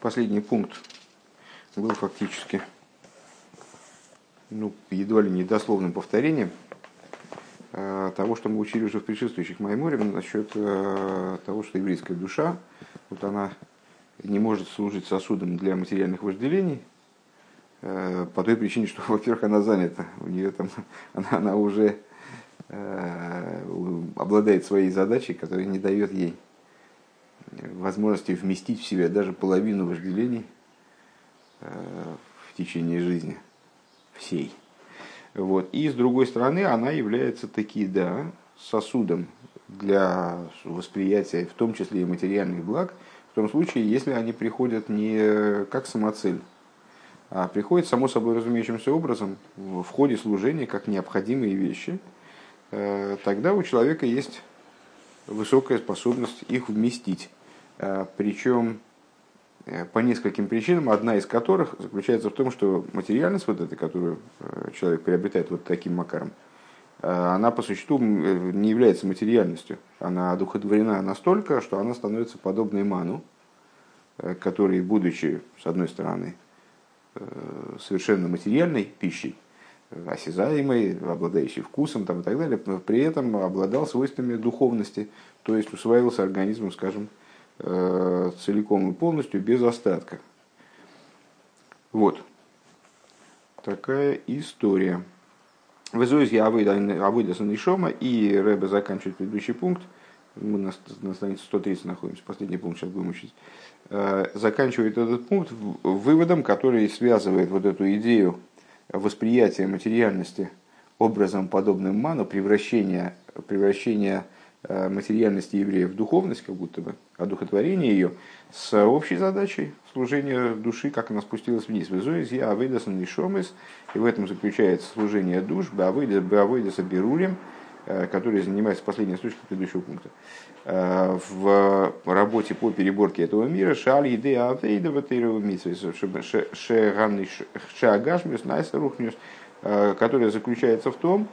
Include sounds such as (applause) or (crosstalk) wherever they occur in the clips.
последний пункт был фактически ну, едва ли не дословным повторением э, того, что мы учили уже в предшествующих Майморе насчет э, того, что еврейская душа, вот она не может служить сосудом для материальных вожделений, э, по той причине, что, (laughs) во-первых, она занята, у нее там, (laughs) она, она уже обладает своей задачей, которая не дает ей возможности вместить в себя даже половину вожделений в течение жизни – всей. Вот. И с другой стороны, она является таки, да, сосудом для восприятия, в том числе и материальных благ, в том случае, если они приходят не как самоцель, а приходят само собой разумеющимся образом в ходе служения как необходимые вещи, э, тогда у человека есть высокая способность их вместить. Э, Причем Э, по нескольким причинам, одна из которых заключается в том, что материальность вот эта, которую э, человек приобретает вот таким макаром, она по существу не является материальностью. Она одухотворена настолько, что она становится подобной ману, который, будучи, с одной стороны, совершенно материальной пищей, осязаемой, обладающей вкусом там, и так далее, при этом обладал свойствами духовности, то есть усваивался организмом, скажем, целиком и полностью, без остатка. Вот. Такая история. В Изоизе Авыда Санишома и Рэбе заканчивает предыдущий пункт. Мы на, на странице 130 находимся, последний пункт сейчас будем учить. Э, заканчивает этот пункт выводом, который связывает вот эту идею восприятия материальности образом подобным ману, превращения Э, материальности евреев в духовность, как будто бы, одухотворение ее, с общей задачей служения души, как она спустилась вниз. В Изоис я авейдасан нишомес, и в этом заключается служение душ, бавейдаса берулем, э, который занимается последней строчкой предыдущего пункта. Э, в работе по переборке этого мира шаль еды авейда ватейрова митсвес, шагашмиус найса рухмиус, которая заключается в том,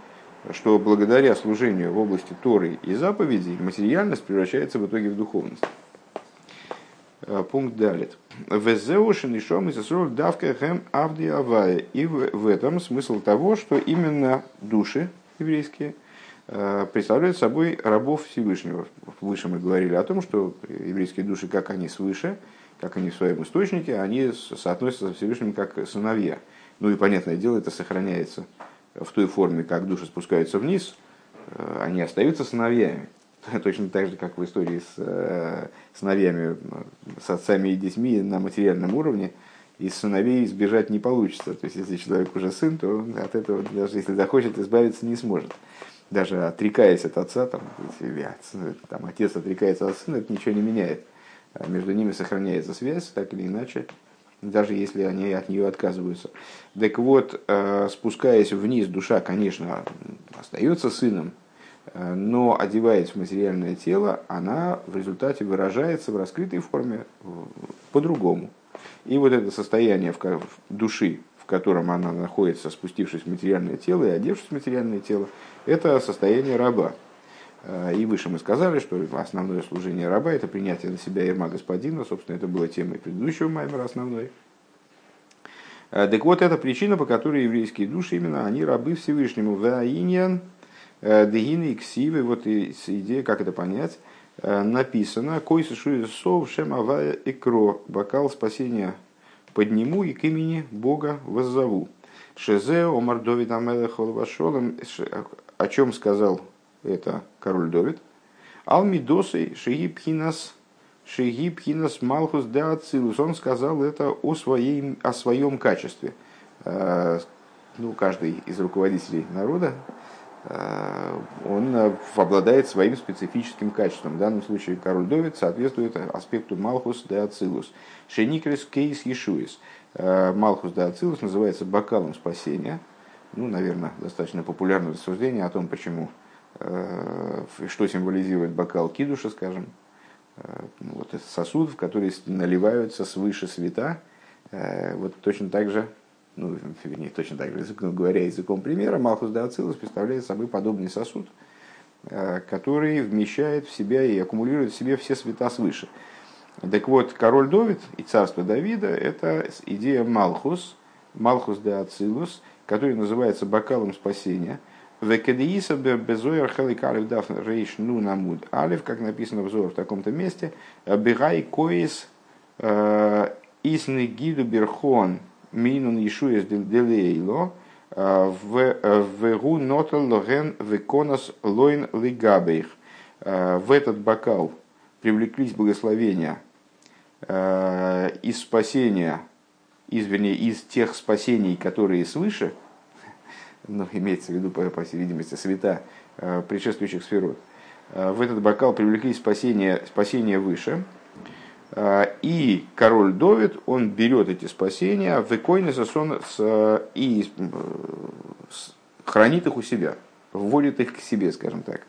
что благодаря служению в области Торы и заповедей материальность превращается в итоге в духовность. Э, пункт далит. Везеушин и шом и давка хэм авди. И в этом смысл того, что именно души еврейские э, представляют собой рабов Всевышнего. Выше мы говорили о том, что еврейские души, как они свыше, как они в своем источнике, они соотносятся со Всевышним как сыновья. Ну и понятное дело, это сохраняется в той форме, как души спускаются вниз, э, они остаются сыновьями. (laughs) Точно так же, как в истории с э, сыновьями, с отцами и детьми на материальном уровне, из сыновей избежать не получится. То есть, если человек уже сын, то от этого, даже если захочет, избавиться не сможет. Даже отрекаясь от отца, там, если там, отец отрекается от сына, это ничего не меняет. А между ними сохраняется связь, так или иначе даже если они от нее отказываются. Так вот, э, спускаясь вниз, душа, конечно, остается сыном, э, но одеваясь в материальное тело, она в результате выражается в раскрытой форме по-другому. И вот это состояние в души, в котором она находится, спустившись в материальное тело и одевшись в материальное тело, это состояние раба. Э, и выше мы сказали, что основное служение раба – это принятие на себя ерма господина. Собственно, это было темой предыдущего маймера основной. Э, так вот, это причина, по которой еврейские души именно, они рабы Всевышнему. Ваиньян, э, дегины, ксивы, вот и идея, как это понять, написано, «Кой сов шем авая и кро, бокал спасения подниму и к имени Бога воззову». Шезе омар Довид Амелех о чем сказал это король Довид. Алмидосой Шигибхинас Шигибхинас Малхус де Ацилус. Он сказал это о, своей, о своем качестве. Э, ну, каждый из руководителей народа э, он обладает своим специфическим качеством. В данном случае король Довид соответствует аспекту Малхус де Ацилус. Шеникрис Кейс Ешуис. Э, Малхус де Ацилус называется бокалом спасения. Ну, наверное, достаточно популярное рассуждение о том, почему что символизирует бокал кидуша, скажем. Э, ну, вот это сосуд, в который наливаются свыше света. Э, вот точно так же, ну, не точно так же, языком говоря, языком примера, Малхус де Ацилус представляет собой подобный сосуд, который вмещает в себя и аккумулирует в себе все света свыше. Так вот, король Давид и царство Давида – это идея Малхус, Малхус де Ацилус, который называется бокалом спасения. Векедеиса безоер халикалев дафн рейш ну намуд алев, как написано в в таком-то месте, бегай коис э, исны гиду берхон минун ишуес делейло, э, в гу нотал логен веконос лойн лигабейх. Э, в этот бокал привлеклись благословения из спасения из, вернее, из тех спасений, которые свыше, ну, имеется в виду, по, по всей видимости, света э, предшествующих сферот, э, в этот бокал привлекли спасение, спасение выше, э, и король Довид, он берет эти спасения, выкойнется с, и хранит их у себя, вводит их к себе, скажем так.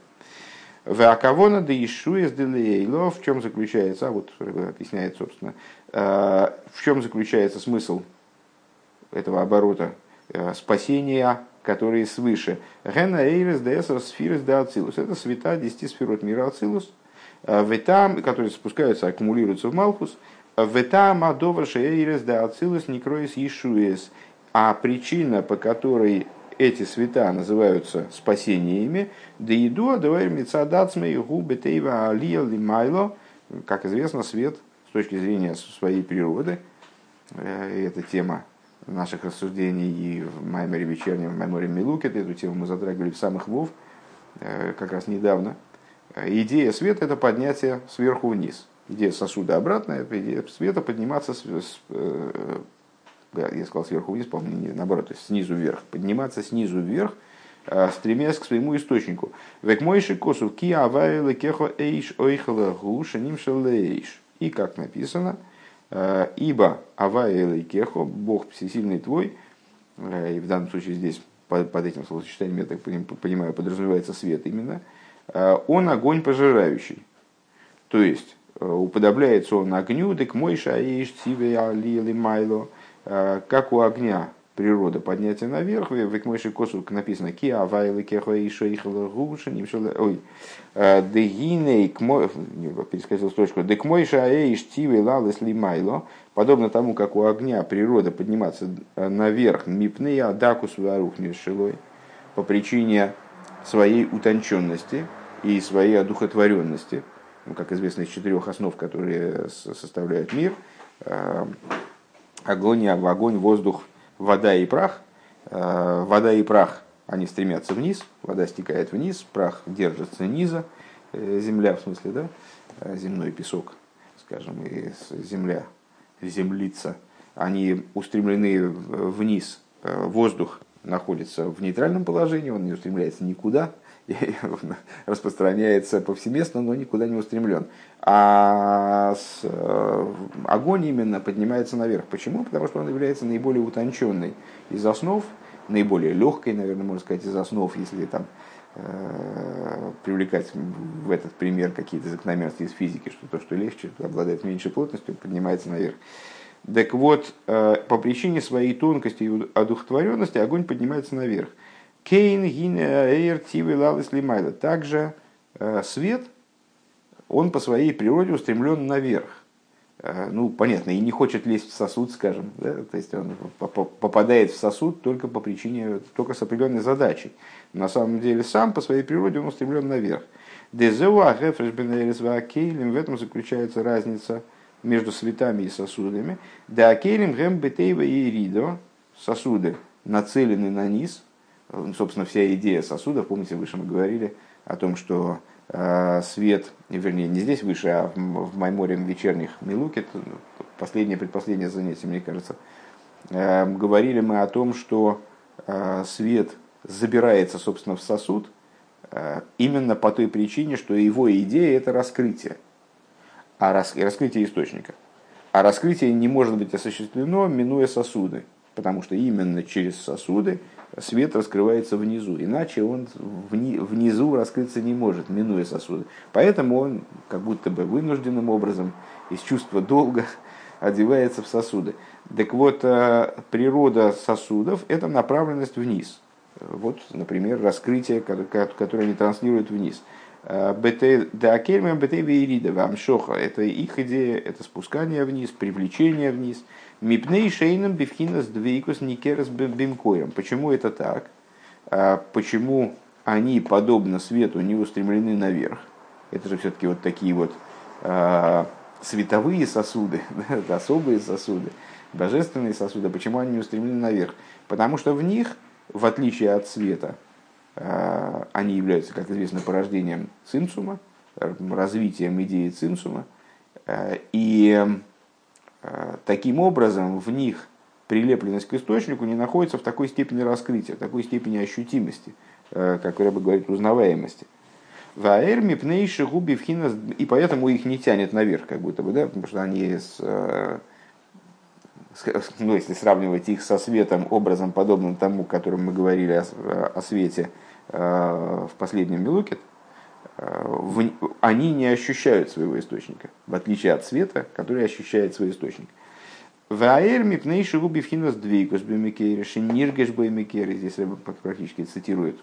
В Акавона да Ишуес Делейло, в чем заключается, а вот объясняет, собственно, в чем заключается смысл этого оборота спасения, которые свыше. Гена Эйрес Деэсер Сфирес де Ацилус. Это света 10 сферот мира Ацилус, э, ветам, которые спускаются, аккумулируются в Малхус. Ветам Адовар Шеэйрес де Ацилус Некроис Ишуес. А причина, по которой эти света называются спасениями. Да иду, давай мецадацмей губы тейва алия лимайло. Как известно, свет с точки зрения своей природы, э, это тема наших рассуждений и в Майморе вечернем, в Майморе Милукет, эту тему мы затрагивали в самых Вов, э, как раз недавно. Идея света – это поднятие сверху вниз. Идея сосуда обратная, идея света подниматься с, с, э, я сказал сверху вниз, по-моему, наоборот, то есть снизу вверх, подниматься снизу вверх, э, стремясь к своему источнику. Век мойши косу ки авайлы кехо эйш ойхала гуша нимшалейш. И как написано, э, ибо авайлы кехо, Бог всесильный твой, э, и в данном случае здесь под, этим словосочетанием, я так понимаю, подразумевается свет именно, он огонь пожирающий. То есть, уподобляется он огню, дек мой шаиш циве али майло, Э, как у огня природа поднятия наверх, в Экмойши Косу написано «Ки авайлы кехо и шейхала гуша, ой, э, дегиней, перескочил строчку, декмойша аэйш тивы лалес лимайло», подобно тому, как у огня природа подниматься э, наверх, мипнея дакус варух шилой, по причине своей утонченности и своей одухотворенности, ну, как известно, из четырех основ, которые составляют мир, огонь, огонь, воздух, вода и прах. Э, вода и прах, они стремятся вниз, вода стекает вниз, прах держится низа, э, земля в смысле, да, э, земной песок, скажем, и земля, землица, они устремлены вниз, воздух находится в нейтральном положении, он не устремляется никуда, (laughs) распространяется повсеместно, но никуда не устремлен. А с, э, огонь именно поднимается наверх. Почему? Потому что он является наиболее утонченной из основ, наиболее легкой, наверное, можно сказать, из основ, если там э, привлекать в этот пример какие-то закономерности из физики, что то, что легче, обладает меньшей плотностью, поднимается наверх. Так вот, э, по причине своей тонкости и одухотворенности огонь поднимается наверх. Кейн, Эйр, Тивы, Лалис, Лимайла. Также э, свет, он по своей природе устремлен наверх. Э, ну, понятно, и не хочет лезть в сосуд, скажем. Да? То есть он попадает в сосуд только по причине, только с определенной задачей. На самом деле сам по своей природе он устремлен наверх. Дезеуа, в этом заключается разница между светами и сосудами. Да кейлем гэм и ридо, сосуды нацелены на низ, собственно, вся идея сосуда, помните, выше мы говорили о том, что э, свет, вернее, не здесь выше, а в, в Майморе вечерних Милуке, последнее, предпоследнее занятие, мне кажется, э, говорили мы о том, что э, свет забирается, собственно, в сосуд, именно по той причине, что его идея – это раскрытие, а рас, раскрытие источника. А раскрытие не может быть осуществлено, минуя сосуды, потому что именно через сосуды свет раскрывается внизу, иначе он вни, внизу раскрыться не может, минуя сосуды. Поэтому он как будто бы вынужденным образом из чувства долга (laughs) одевается в сосуды. Так вот, э, природа сосудов – это направленность вниз. Вот, например, раскрытие, которое они транслируют вниз. Дакельма бетей вейрида вамшоха. Это их идея, это спускание вниз, привлечение вниз. Мипней шейном бифхинас двейкус никерас бимкоем. Почему это так? Почему они, подобно свету, не устремлены наверх? Это же все-таки вот такие вот световые сосуды, (laughs) особые сосуды, божественные сосуды. Почему они не устремлены наверх? Потому что в них, в отличие от света, Э, они являются, как известно, порождением цинцума, развитием идеи цинцума. И таким образом в них прилепленность к источнику не находится в такой степени раскрытия, в такой степени ощутимости, как Рэба говорит, узнаваемости. Ваэрми пнейши губи вхина, и поэтому их не тянет наверх, как будто бы, да, потому что они с, ну, если сравнивать их со светом, образом подобным тому, которым мы говорили о, о свете, Э, в последнем Милукет, э, они не ощущают своего источника, в отличие от света, который ощущает свой источник. Ваэр мипней шуби вхинас двейкус бемикери, шиниргеш бемикери. Здесь Рэбе практически цитирует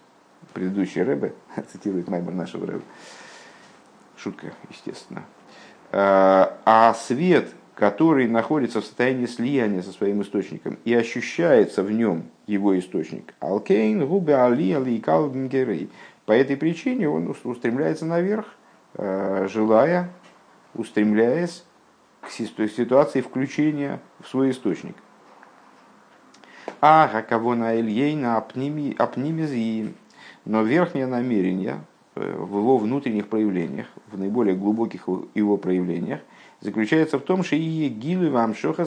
предыдущий Рэбе, (laughs) цитирует Маймер нашего Рэбе. Шутка, естественно. Э, а свет, который находится в состоянии слияния со своим источником и ощущается в нем его источник. Алкейн, губе али, али По этой причине он устремляется наверх, э, желая, устремляясь к ситуации включения в свой источник. А кого на Ильейна апнимизии, но верхнее намерение э, в его внутренних проявлениях, в наиболее глубоких его проявлениях, заключается в том, что и гилы вам шоха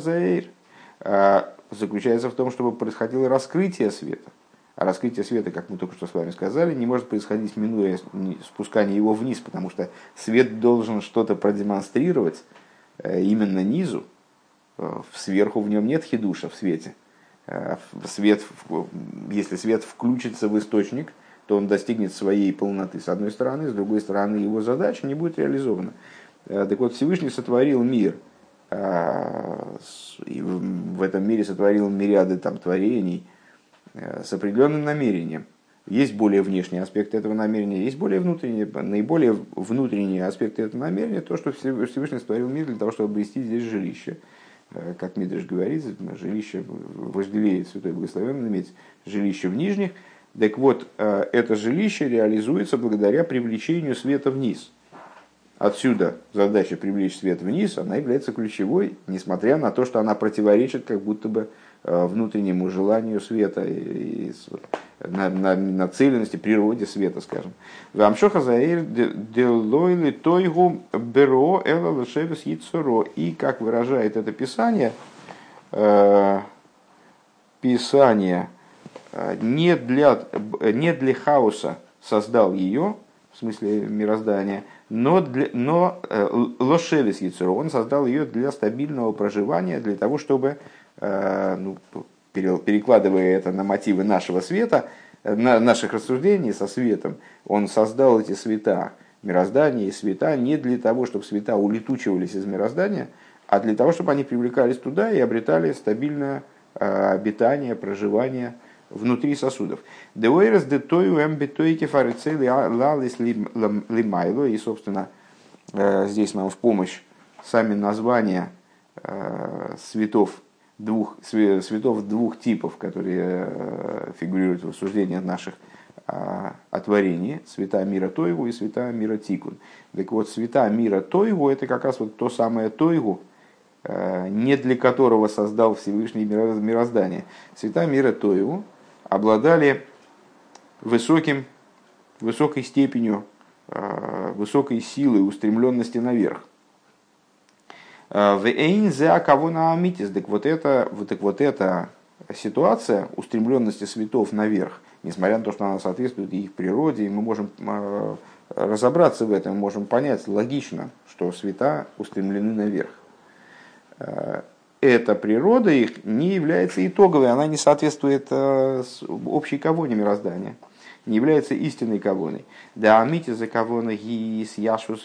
заключается в том, чтобы происходило раскрытие света. А раскрытие света, как мы только что с вами сказали, не может происходить, минуя спускание его вниз, потому что свет должен что-то продемонстрировать э, именно низу. Э, сверху в нем нет хидуша в свете. Э, свет, если свет включится в источник, то он достигнет своей полноты с одной стороны, с другой стороны его задача не будет реализована. Так вот, Всевышний сотворил мир – и в этом мире сотворил мириады там, творений с определенным намерением. Есть более внешние аспекты этого намерения, есть более внутренние, наиболее внутренние аспекты этого намерения, то, что Всевышний сотворил мир для того, чтобы обрести здесь жилище. Э, как Мидриш говорит, жилище вожделеет Святой Благословенный иметь жилище в нижних. Так вот, э, это жилище реализуется благодаря привлечению света вниз – Отсюда задача привлечь свет вниз, она является ключевой, несмотря на то, что она противоречит как будто бы э, внутреннему желанию света и на, на, нацеленности природе света, скажем. Вамшоха заэль делойли тойгу беро эла лешевес яйцоро. И, как выражает это писание, э, писание э, не для, не для хаоса создал ее, в смысле мироздания, но, для, но э, Лошевис Яцеру, он создал ее для стабильного проживания, для того, чтобы, э, ну, перекладывая это на мотивы нашего света, э, на наших рассуждений со светом, он создал эти света, мироздания и света не для того, чтобы света улетучивались из мироздания, а для того, чтобы они привлекались туда и обретали стабильное обитание, проживание – внутри сосудов. Деуэрес де тою эм битойки фарицели лалис лимайло. И, собственно, э, здесь нам в помощь сами названия э, цветов двух, цветов двух типов, которые э, фигурируют в рассуждениях наших о творении, цвета мира Тойгу и цвета мира Тикун. Так вот, цвета мира Тойгу – это как раз вот то самое Тойгу, не для которого создал Всевышний мироздание. Цвета мира Тойгу обладали высоким, высокой степенью, э, высокой силой устремленности наверх. В Эйнзе кого на Амитис, так вот это, вот, так вот эта ситуация устремленности светов наверх, несмотря на то, что она соответствует их природе, и мы можем э, разобраться в этом, можем понять логично, что света устремлены наверх эта природа их не является итоговой, она не соответствует э, общей кавоне мироздания, не является истинной кавоной. Да амити за кавона гиис яшус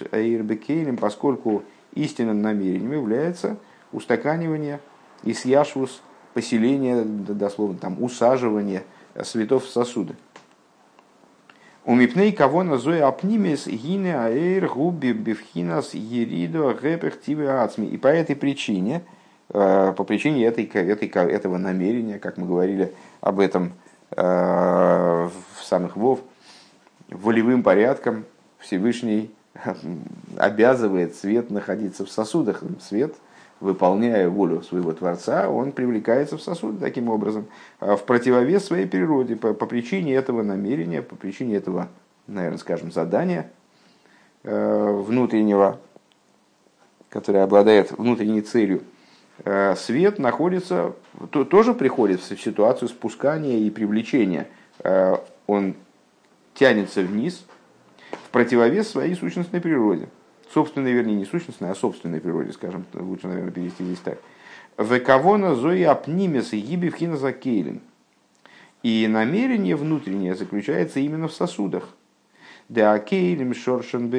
поскольку истинным намерением является устаканивание и яшус поселение, дословно там усаживание светов в сосуды. У мипней кого на зоя апнимес гине аэр губи бифхинас еридо гэпехтиве ацми. И по этой причине, э, по причине этой, этой, этого намерения, как мы говорили об этом э, в самых вов, волевым порядком Всевышний обязывает свет находиться в сосудах. Свет выполняя волю своего Творца, он привлекается в сосуд таким образом, а в противовес своей природе, по, по причине этого намерения, по причине этого, наверное, скажем, задания э, внутреннего, которое обладает внутренней целью. Э, свет находится, то, тоже приходит в ситуацию спускания и привлечения. Э, он тянется вниз в противовес своей сущностной природе собственной, вернее, не сущностной, а собственной природе, скажем, лучше, наверное, перевести здесь так. Векавона зои апнимес и гиби в кейлин. И намерение внутреннее заключается именно в сосудах. Да кейлим шоршен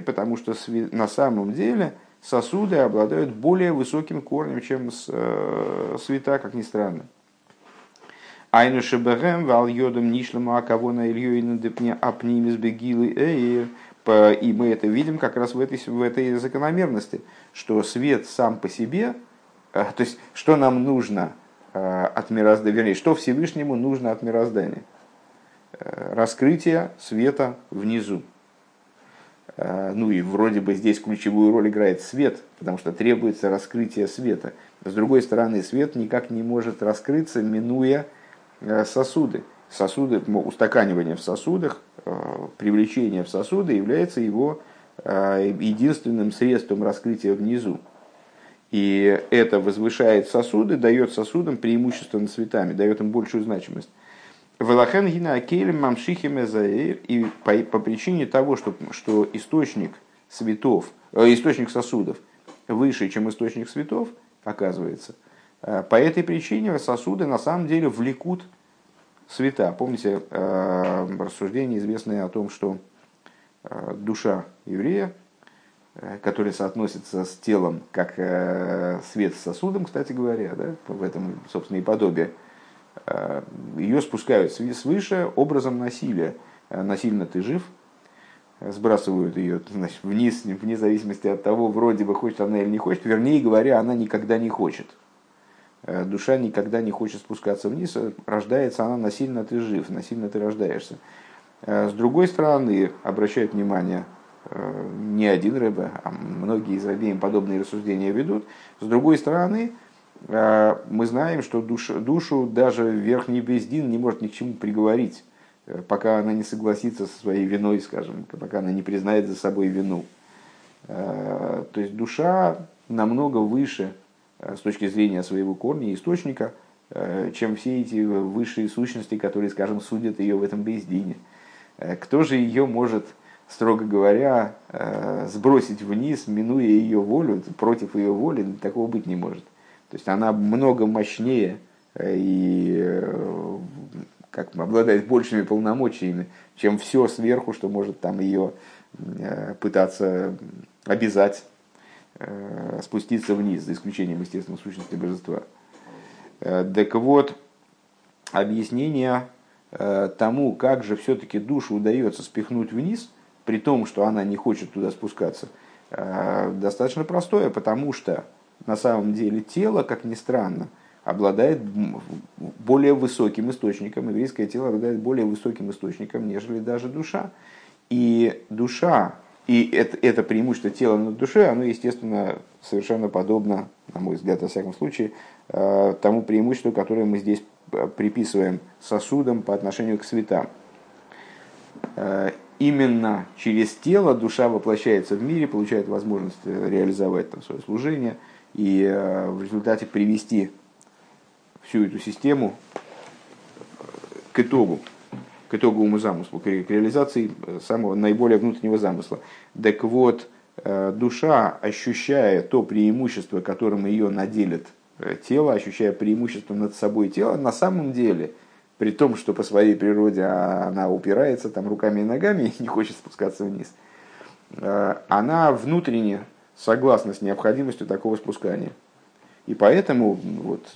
потому что на самом деле сосуды обладают более высоким корнем, чем э, света, как ни странно. Айну шеберем вал йодом нишлему акавона ильёйна депня апнимис бегилы эйр – и мы это видим как раз в этой, в этой закономерности, что свет сам по себе, э, то есть что нам нужно э, от мироздания, вернее, что Всевышнему нужно от мироздания? Э, раскрытие света внизу. Ну и вроде бы здесь ключевую роль играет свет, потому что требуется раскрытие света. С другой стороны, свет никак не может раскрыться, минуя сосуды сосуды, устаканивание в сосудах, э, привлечение в сосуды является его э, единственным средством раскрытия внизу. И это возвышает сосуды, дает сосудам преимущество над цветами, дает им большую значимость. Велахен гина акелем мамшихим и по, по причине того, что, что источник цветов, э, источник сосудов выше, чем источник цветов, оказывается, э, по этой причине сосуды на самом деле влекут света. Помните э, рассуждение известное о том, что э, душа еврея, э, которая соотносится с телом, как свет с сосудом, кстати говоря, да, в этом, собственно, и подобие, ее спускают свыше образом насилия. Насильно ты жив, сбрасывают ее (laughs) значит, вниз, вне зависимости от того, вроде бы хочет она или не хочет, вернее говоря, она никогда не хочет. Э, душа никогда не хочет спускаться вниз, э, рождается она насильно ты жив, насильно ты рождаешься. Э, с другой стороны, обращает внимание не один рыба, а многие из рабеем подобные рассуждения ведут. С другой стороны, мы знаем, что душу, душу даже верхний бездин не может ни к чему приговорить, пока она не согласится со своей виной, скажем, пока она не признает за собой вину. То есть душа намного выше с точки зрения своего корня источника, э, чем все эти высшие сущности, которые, скажем, судят ее в этом бездине. Э, кто же ее может, строго говоря, сбросить вниз, минуя ее волю, против ее воли, такого быть не может. То есть она много мощнее и как обладает большими полномочиями, чем все сверху, что может там ее пытаться обязать Э, спуститься вниз, за исключением, естественно, сущности божества. Э, так вот, объяснение э, тому, как же все-таки душу удается спихнуть вниз, при том, что она не хочет туда спускаться, достаточно простое, потому что на самом деле тело, как ни странно, обладает более высоким источником, еврейское тело обладает более высоким источником, нежели даже душа. И душа, и это, это преимущество тела над душой, оно, естественно, совершенно подобно, на мой взгляд, во всяком случае, э, тому преимуществу, которое мы здесь э, приписываем сосудам по отношению к светам. Э, именно через тело душа воплощается в мире, получает возможность реализовать там свое служение и в результате привести всю эту систему к итогу, к итоговому замыслу, к реализации э, самого наиболее внутреннего замысла. Так вот, э, душа, ощущая то преимущество, которым ее наделит э, тело, ощущая преимущество над собой тела, на самом деле, при том, что по своей природе она упирается там руками и ногами и (laughs) не хочет спускаться вниз, она внутренне согласна с необходимостью такого спускания. И поэтому, вот,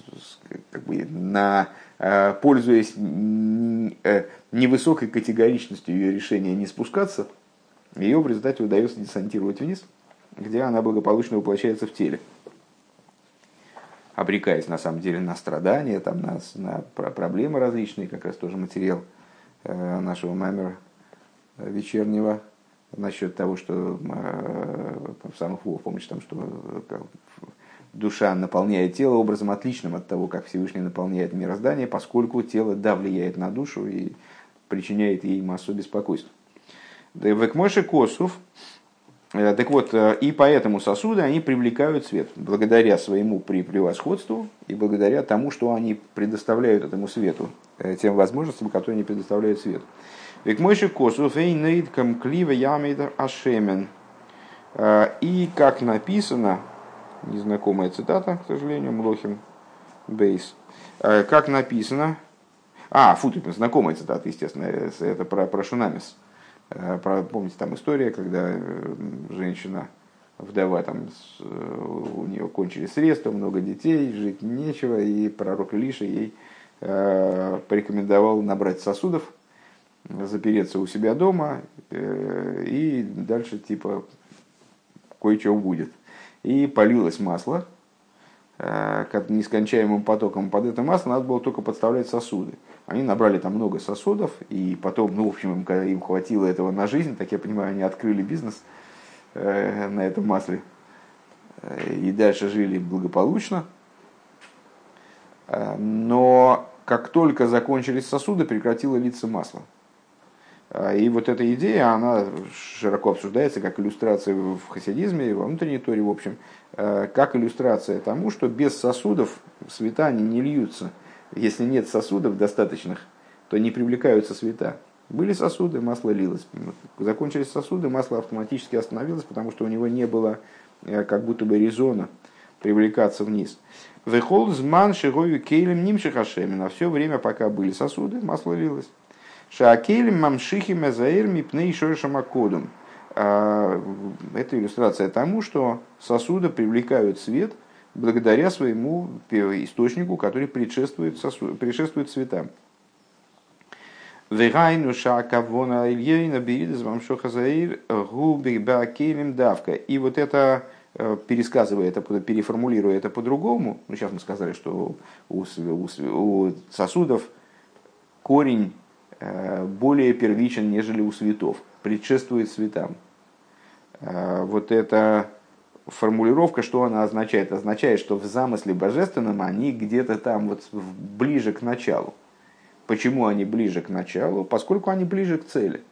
как бы, на, э, пользуясь э, невысокой категоричностью ее решения не спускаться, ее в результате удается десантировать вниз, где она благополучно воплощается в теле. Обрекаясь на самом деле на страдания, там, на, на проблемы различные, как раз тоже материал э, нашего мамера вечернего насчет того, что э, самых Вов, помнишь, там, что душа наполняет тело образом отличным от того, как Всевышний наполняет мироздание, поскольку тело, да, влияет на душу и причиняет ей массу беспокойств. Векмоши Косов, Э, так вот, э, и поэтому сосуды, они привлекают свет, благодаря своему превосходству и благодаря тому, что они предоставляют этому свету, э, тем возможностям, которые они предоставляют свету. Век мойши косу фейнейдкам клива ямейдер ашемен. И как написано, незнакомая цитата, к сожалению, Млохим Бейс, как написано, а, фу, знакомая цитата, естественно, это про, про Шунамис. Э, помните, там история, когда э, женщина, вдова, там, э, у нее кончились средства, много детей, жить нечего, и пророк Илиша ей порекомендовал набрать сосудов, запереться у себя дома, и дальше типа кое-что будет. И полилось масло, нескончаемым потоком под это масло надо было только подставлять сосуды. Они набрали там много сосудов, и потом, ну, в общем, им, им хватило этого на жизнь, так я понимаю, они открыли бизнес э, на этом масле. Э, и дальше жили благополучно. Э, но как только закончились сосуды, прекратило литься масло. Э, и вот эта идея, она широко обсуждается как иллюстрация в хасидизме, во внутренней торе, в общем, как иллюстрация тому, что без сосудов света они не льются – если нет сосудов достаточных, то не привлекаются света. Были сосуды, масло лилось. Закончились сосуды, масло автоматически остановилось, потому что у него не было э, как будто бы резона привлекаться вниз. Вехол зман шигою кейлем нимших ашемин. А все время, пока были сосуды, масло лилось. Шаакелем мамшихи мезаэр мипней шоешамакодум. А, это иллюстрация тому, что сосуды привлекают свет – благодаря своему источнику, который предшествует, сосу, предшествует цветам. Вегайну шакавона ильейна беридес вамшоха заир губи давка. И вот это, э, пересказывая это, переформулируя это по-другому, ну сейчас мы сказали, что у, у, у сосудов корень более первичен, нежели у цветов, предшествует цветам. Э, вот это формулировка, что она означает? Означает, что в замысле божественном они где-то там вот ближе к началу. Почему они ближе к началу? Поскольку они ближе к цели.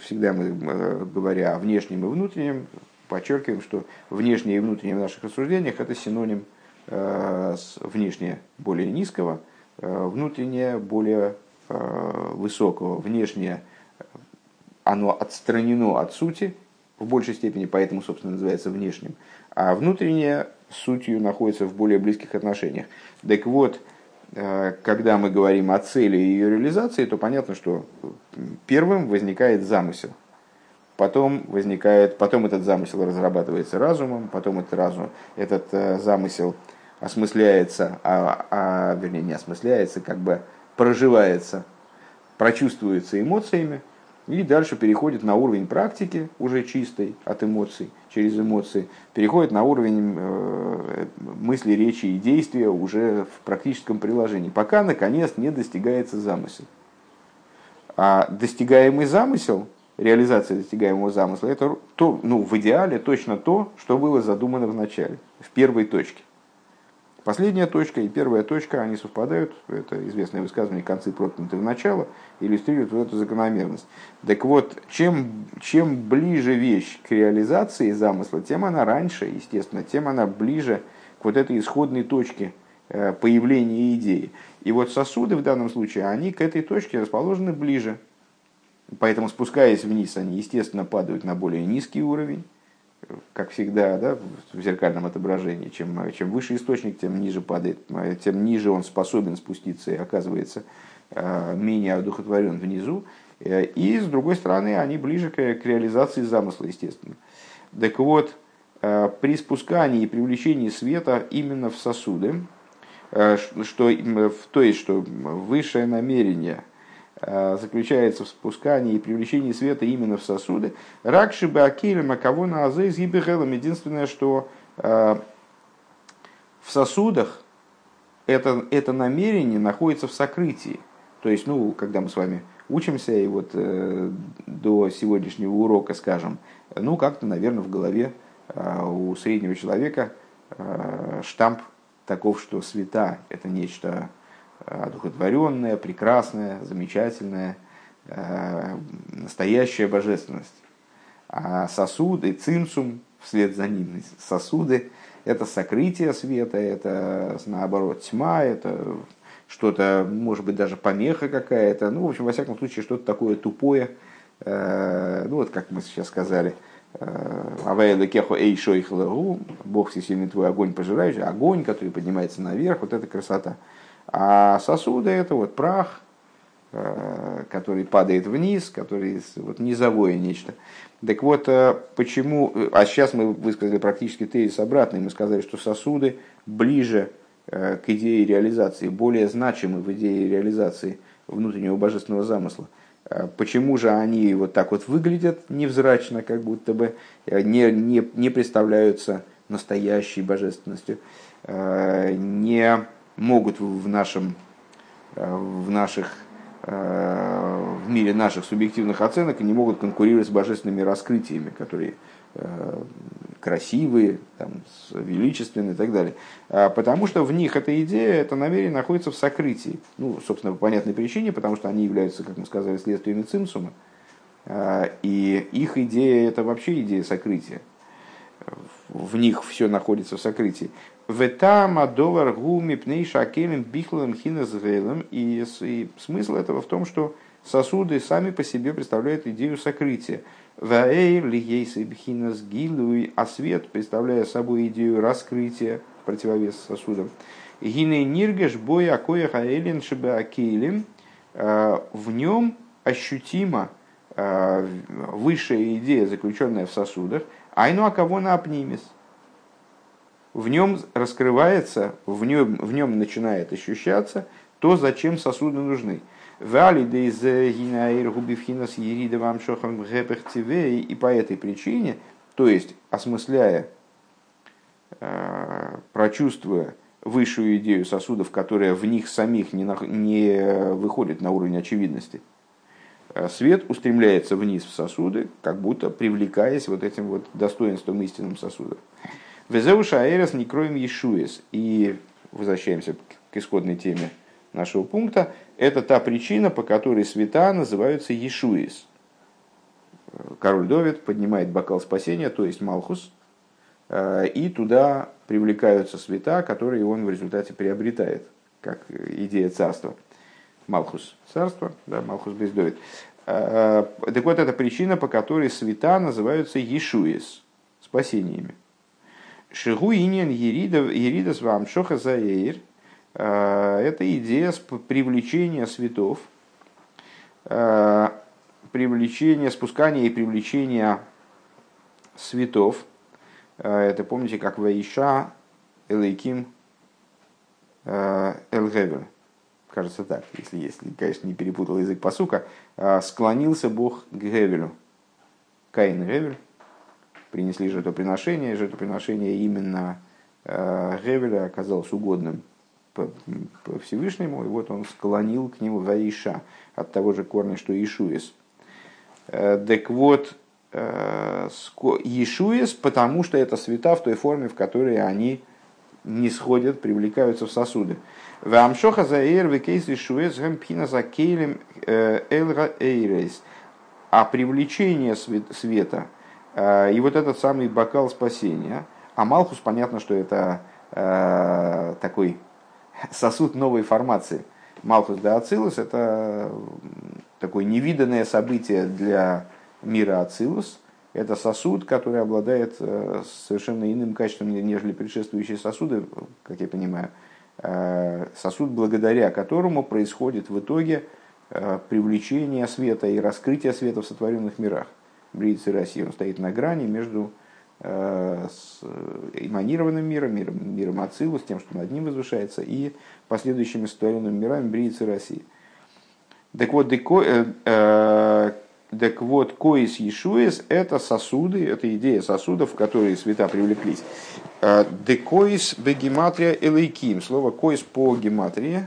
Всегда мы, э, говоря о внешнем и внутреннем, подчеркиваем, что внешнее и внутреннее в наших рассуждениях это синоним э, внешнее более низкого, э, внутреннее более высокого. Внешнее оно отстранено от сути, в большей степени, поэтому, собственно, называется внешним, а внутреннее сутью находится в более близких отношениях. Так вот, э, когда мы говорим о цели и ее реализации, то понятно, что первым возникает замысел. Потом возникает, потом этот замысел разрабатывается разумом, потом этот, разум, этот э, замысел осмысляется, а, а, вернее не осмысляется, как бы проживается, прочувствуется эмоциями, и дальше переходит на уровень практики, уже чистой от эмоций, через эмоции, переходит на уровень э, мысли, речи и действия уже в практическом приложении, пока, наконец, не достигается замысел. А достигаемый замысел, реализация достигаемого замысла, это то, ну, в идеале точно то, что было задумано в начале, в первой точке. Последняя точка и первая точка, они совпадают, это известное высказывание «концы проткнуты в начало», иллюстрирует вот эту закономерность. Так вот, чем, чем ближе вещь к реализации замысла, тем она раньше, естественно, тем она ближе к вот этой исходной точке э, появления идеи. И вот сосуды в данном случае, они к этой точке расположены ближе. Поэтому, спускаясь вниз, они, естественно, падают на более низкий уровень как всегда, да, в зеркальном отображении, чем, чем выше источник, тем ниже падает, тем ниже он способен спуститься и оказывается э, менее одухотворен внизу. И, с другой стороны, они ближе к, к реализации замысла, естественно. Так вот, при спускании и привлечении света именно в сосуды, что, то есть, что высшее намерение заключается в спускании и привлечении света именно в сосуды. Ракши бы акелем, а кого на азы из Единственное, что в сосудах это, это намерение находится в сокрытии. То есть, ну, когда мы с вами учимся, и вот э, до сегодняшнего урока, скажем, ну, как-то, наверное, в голове э, у среднего человека э, штамп таков, что света – это нечто одухотворенное, прекрасное, замечательное, э, настоящая божественность. А сосуды, цинцум, вслед за ним сосуды – это сокрытие света, это наоборот тьма, это что-то, может быть, даже помеха какая-то, ну, в общем, во всяком случае, что-то такое тупое, э, ну, вот как мы сейчас сказали, э, Авайда кехо эй шойхлару, Бог всесильный твой огонь пожирающий, огонь, который поднимается наверх, вот это красота. А сосуды это вот прах, э, который падает вниз, который вот низовое нечто. Так вот, почему, а сейчас мы высказали практически тезис обратный, мы сказали, что сосуды ближе Э, к идее реализации, более значимы в идее реализации внутреннего божественного замысла. Э, почему же они вот так вот выглядят невзрачно, как будто бы э, не, не, не представляются настоящей божественностью, не могут в, нашем, в, наших, в мире наших субъективных оценок не могут конкурировать с божественными раскрытиями, которые красивые, там, величественные и так далее. А, потому что в них эта идея, это намерение находится в сокрытии. Ну, собственно, по понятной причине, потому что они являются, как мы сказали, следствиями цимсума. А, и их идея – это вообще идея сокрытия. В них все находится в сокрытии. Ветама доллар гуми пней шакелем бихлем хинезгейлем. И смысл этого в том, что сосуды сами по себе представляют идею сокрытия. Ваэйр лигейс бхинас гилуй, а свет, представляя собой идею раскрытия, противовес сосудам. Гиней ниргеш боя коя хаэлин акелим, э, в нем ощутимо э, высшая идея, заключенная в сосудах, айну а кого на апнимис. В нем раскрывается, в нем, в нем начинает ощущаться то, зачем сосуды нужны. И по этой причине, то есть осмысляя, э, прочувствуя высшую идею сосудов, которая в них самих не, на, не выходит на уровень очевидности, э, свет устремляется вниз в сосуды, как будто привлекаясь вот этим вот достоинством истинным сосудов. Везеуша аэрос не кроем Ешуес. И возвращаемся к исходной теме нашего пункта, это та причина, по которой света называются Ешуис. Король Довид поднимает бокал спасения, то есть Малхус, э, и туда привлекаются света, которые он в результате приобретает, как идея царства. Малхус – царство, да, Малхус Бездовид. Э, так вот, это причина, по которой света называются Ешуис, спасениями. Шигу инин еридас вам шоха заэйр – Э, это идея привлечения светов, привлечения, спускания и привлечения светов. Это помните, как Ваиша Элейким Элгевер. Кажется так, если, если, конечно, не перепутал язык посука. Склонился Бог к Гевелю. Каин и Гевель принесли жертвоприношение. Жертвоприношение именно Гевеля оказалось угодным по Всевышнему, и вот он склонил к нему Ваиша от того же корня, что Ишуис. Э, так вот, э, Ишуис, потому что это света в той форме, в которой они не сходят, привлекаются в сосуды. Вамшоха заэр векейс Ишуис гампхина за кейлем э, элра эйрейс. А привлечение света и вот этот самый бокал спасения, а Малхус, понятно, что это такой (laughs) сосуд новой формации. Малхус де Ацилус – это такое невиданное событие для мира Ацилус. Это сосуд, который обладает э, совершенно иным качеством, нежели предшествующие сосуды, как я понимаю. Э, сосуд, благодаря которому происходит в итоге э, привлечение света и раскрытие света в сотворенных мирах. Брииц и Россия, он стоит на грани между с эманированным миром, миром, миром Ацилу, с тем, что над ним возвышается, и последующими сотворенными мирами Бриицы России. Так вот, деко, э, э, так вот, коис Ешуес – это сосуды, это идея сосудов, которые света привлеклись. Э, декоис бегематрия элейким. Слово коис по гематрии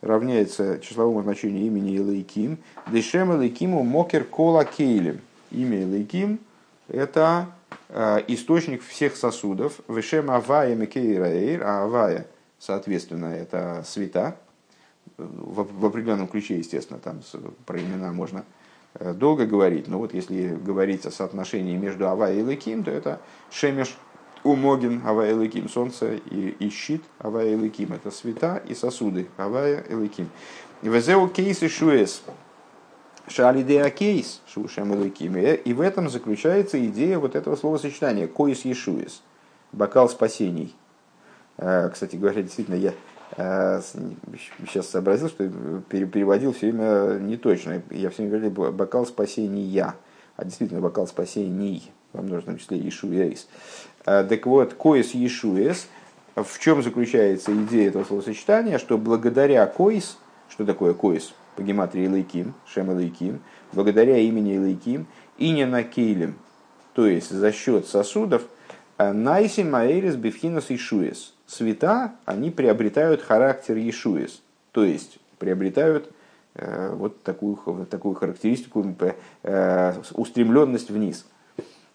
равняется числовому значению имени элейким. Дешем элейкиму мокер кола кейлем. Имя элейким – это э, источник всех сосудов. Вешем авая мекейраэйр, а авая, соответственно, это света. В, определенном ключе, естественно, там про имена можно долго говорить, но вот если говорить о соотношении между Авай и Лыким, то это Шемеш Умогин Авай и Лыким, солнце и, и щит Авай и Лыким, это света и сосуды Авай и Лыким. Везеу кейс и шуэс, шалидеа кейс, шушем и Лыким. И в этом заключается идея вот этого словосочетания, коис ешуэс, бокал спасений. Э, кстати говоря, действительно, я сейчас сообразил, что переводил все время не точно. Я все время говорил бокал спасения, а действительно бокал спасений во множественном числе Ишуэйс. Так вот, коис Ишуэс, в чем заключается идея этого словосочетания, что благодаря коис, что такое коис? По гематрии Лейким, Шем Лейким, благодаря имени Лейким, и не на Кейлем, то есть за счет сосудов, Найси Маэрис Бифхинас Ишуэс – света, они приобретают характер Ешуис, то есть приобретают э, вот такую, такую характеристику, э, устремленность вниз,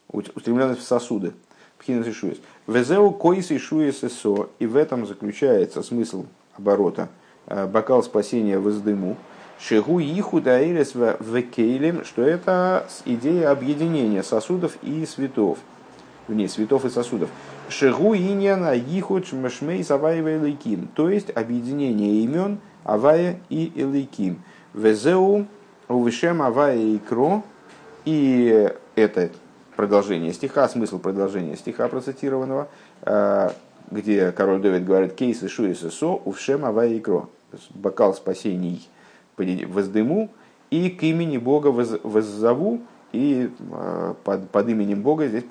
устремленность в сосуды. Пхинас Ишуис. Везеу койс Ишуис эсо, и в этом заключается смысл оборота. Э, бокал спасения воздыму. Шигу иху даирес в кейлем, что это идея объединения сосудов и светов. Вне светов и сосудов. Шигу иньяна ихуд шмешмей саваева элейким. То есть объединение имен Авая и Элейким. Везеу увышем Авая и Кро. И это продолжение стиха, смысл продолжения стиха процитированного, а, где король Давид говорит «Кейс и шу и со увшем Авая и Кро». Бокал спасений воздыму и к имени Бога воззову, и а, под, под именем Бога здесь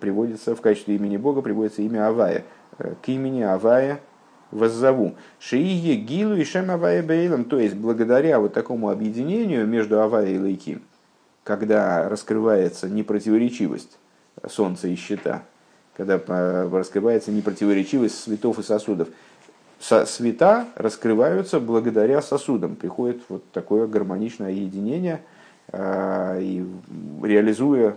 приводится, в качестве имени Бога приводится имя Авая. Э, к имени Авая воззову. Шиие гилу и шем Авая бейлам. То есть, благодаря вот такому объединению между Авая и Лейким, когда раскрывается непротиворечивость солнца и щита, когда а, раскрывается непротиворечивость светов и сосудов, света раскрываются благодаря сосудам. Приходит вот такое гармоничное единение – и реализуя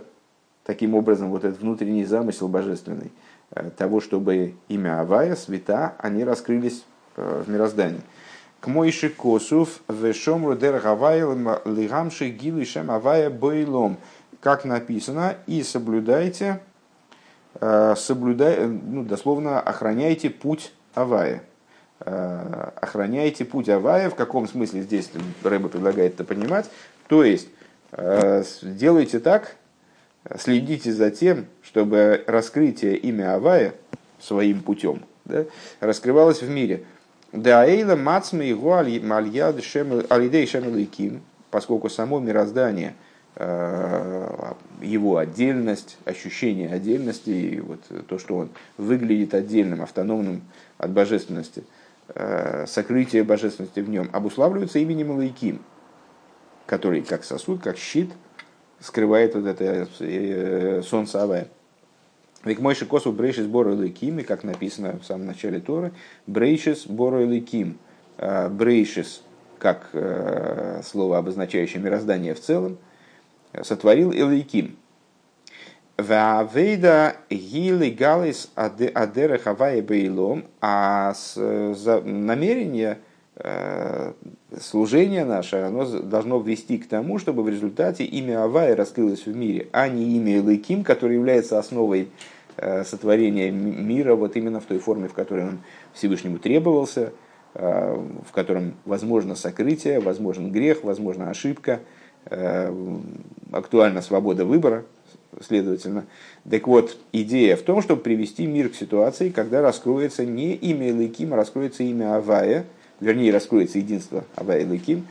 таким образом вот этот внутренний замысел божественный э, того, чтобы имя Авая, света, они раскрылись э, в мироздании. К Мойши Косов, Вешом Рудер Гавайл, Лигамши Гилу Шем Авая Бойлом. Как написано, и соблюдайте, э, соблюдай, ну, дословно, охраняйте путь Авая. Охраняйте путь Авая, в каком смысле здесь Рэба предлагает это понимать. То есть, Э, делайте так, следите за тем, чтобы раскрытие имя Авая своим путем да, раскрывалось в мире. Да эйла мацма его алидей шем поскольку само мироздание, э, его отдельность, ощущение отдельности, и вот то, что он выглядит отдельным, автономным от божественности, э, сокрытие божественности в нем, обуславливается именем Лайким – который как сосуд, как щит скрывает вот это э, солнце Авая. Век мойши косу брейшис бору лейким, и как написано в самом начале Торы, брейшис бору лейким. А, брейшис, как э, слово, обозначающее мироздание в целом, сотворил Элейким. Ваавейда гили галис адера хавая бейлом, а намерение – Э, служение наше, оно должно ввести к тому, чтобы в результате имя Авая раскрылось в мире, а не имя Элайким, которое является основой э, сотворения мира вот именно в той форме, в которой он Всевышнему требовался, э, в котором возможно сокрытие, возможен грех, возможна ошибка, актуальна свобода выбора, следовательно. Так вот, идея в том, чтобы привести мир к ситуации, когда раскроется не имя Элайким, а раскроется имя Авая – вернее, раскроется единство Авая Лыким,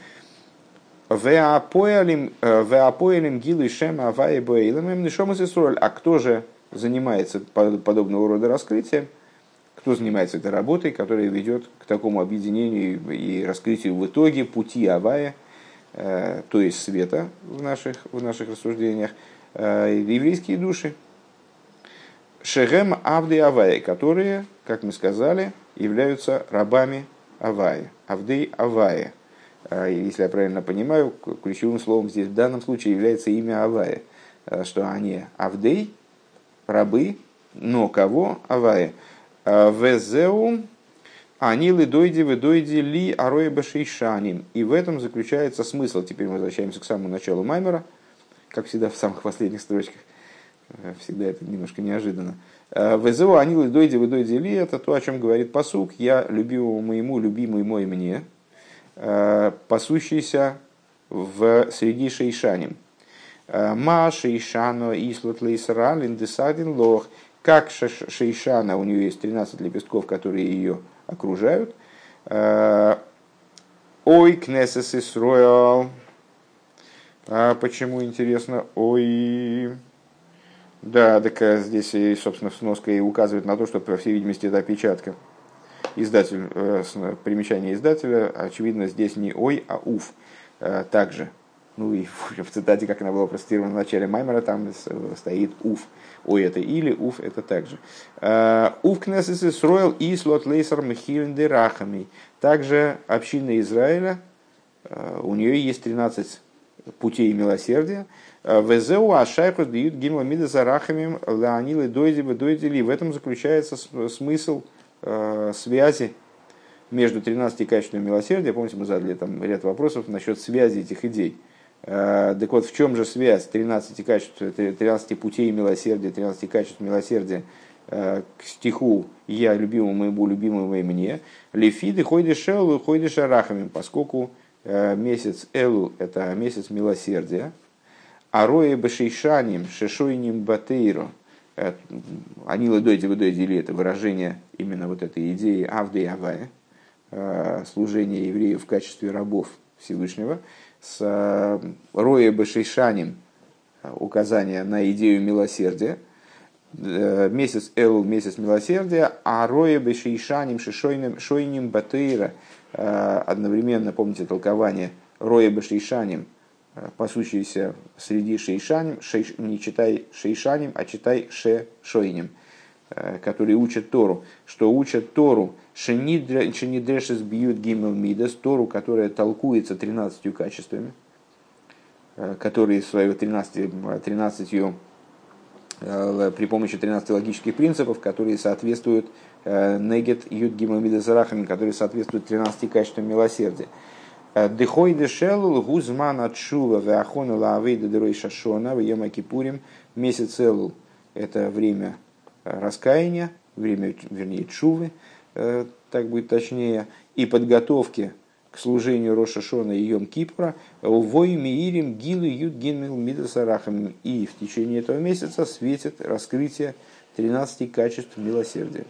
Веапоэлем э, гилу шем Авая Боэлем Нишом А кто же занимается подобного рода раскрытием, кто занимается этой работой, которая ведет к такому объединению и раскрытию в итоге пути Авая, э, то есть света в наших, в наших рассуждениях, э, еврейские души. Шехем Авды Авая, которые, как мы сказали, являются рабами Авая, Авдей Авая. Э, если я правильно понимаю, ключевым словом здесь в данном случае является имя Авая, что они Авдей, рабы, но кого? Авая. Везеу Анилы дойди вы дойди ли ароя башейшаним. И в этом заключается смысл. Теперь мы возвращаемся к самому началу Маймера, как всегда в самых последних строчках. Э, всегда это немножко неожиданно. Э, Везеу анилы дойди вы дойди ли это то, о чем говорит посук. Я любимому моему, любимый мой мне, э, пасущийся в среди шейшаним. Ма шейшано ислот лейсралин десадин лох – как Шейшана, у нее есть 13 лепестков, которые ее окружают. Э, ой, Кнесес Исроял. А почему интересно? Ой. Да, так э, здесь, собственно, сноска и указывает на то, что, по всей видимости, это опечатка. Издатель, э, примечание издателя, очевидно, здесь не ой, а уф. Также ну и (laughs) в цитате, как она была процитирована в начале Маймера, там стоит уф. Ой, это или уф, это также. «Э, уф кнесес Исроил и слот лейсер мхилен. Также община Израиля, э, у нее есть 13 путей милосердия. «Э, Везеу ашайхус бьют гимла мида за рахами леонилы дойди дойдили. В этом заключается смысл связи между 13 качествами милосердия. Помните, мы задали там ряд вопросов насчет связи этих идей. Э, так вот, в чем же связь 13 качеств, 13 путей милосердия, 13 качеств милосердия э, к стиху «Я любимому моему, любимому и мне», «Лефиды хойдиш элу, хойдиш арахами», поскольку э, месяц Элу – это месяц милосердия, а роя башейшаним, шешойним батейро, они ледойте выдойте или это выражение именно вот этой идеи Авды Авая, служения евреев в качестве рабов Всевышнего – с э, Роя Башишаним, э, указание на идею милосердия, э, месяц Эл, месяц милосердия, а Роя Башишаним, Шишойним, Шойним Батейра, одновременно, помните, толкование Роя Башишаним, пасущийся среди шейшаним, шейш, не читай шейшаним, а читай ше шойним, которые учат Тору, что учат Тору Шенидрешес бьют гимел мидас, Тору, которая толкуется 13 качествами, э, которые свою 13, 13 э, при помощи 13 логических принципов, которые соответствуют э, негет юд гимел мидас рахами, которые соответствуют 13 качествам милосердия. Дехой дешелул гузман отшува веахона лаавейда дерой шашона в ема кипурим месяц элул. Это время раскаяния, время, вернее, чувы, Э, так будет точнее, и подготовки к служению Роша Шона и Йом Кипра, вой миирим гилу ют гинмил мидасарахам. И в течение этого месяца светит раскрытие 13 качеств милосердия.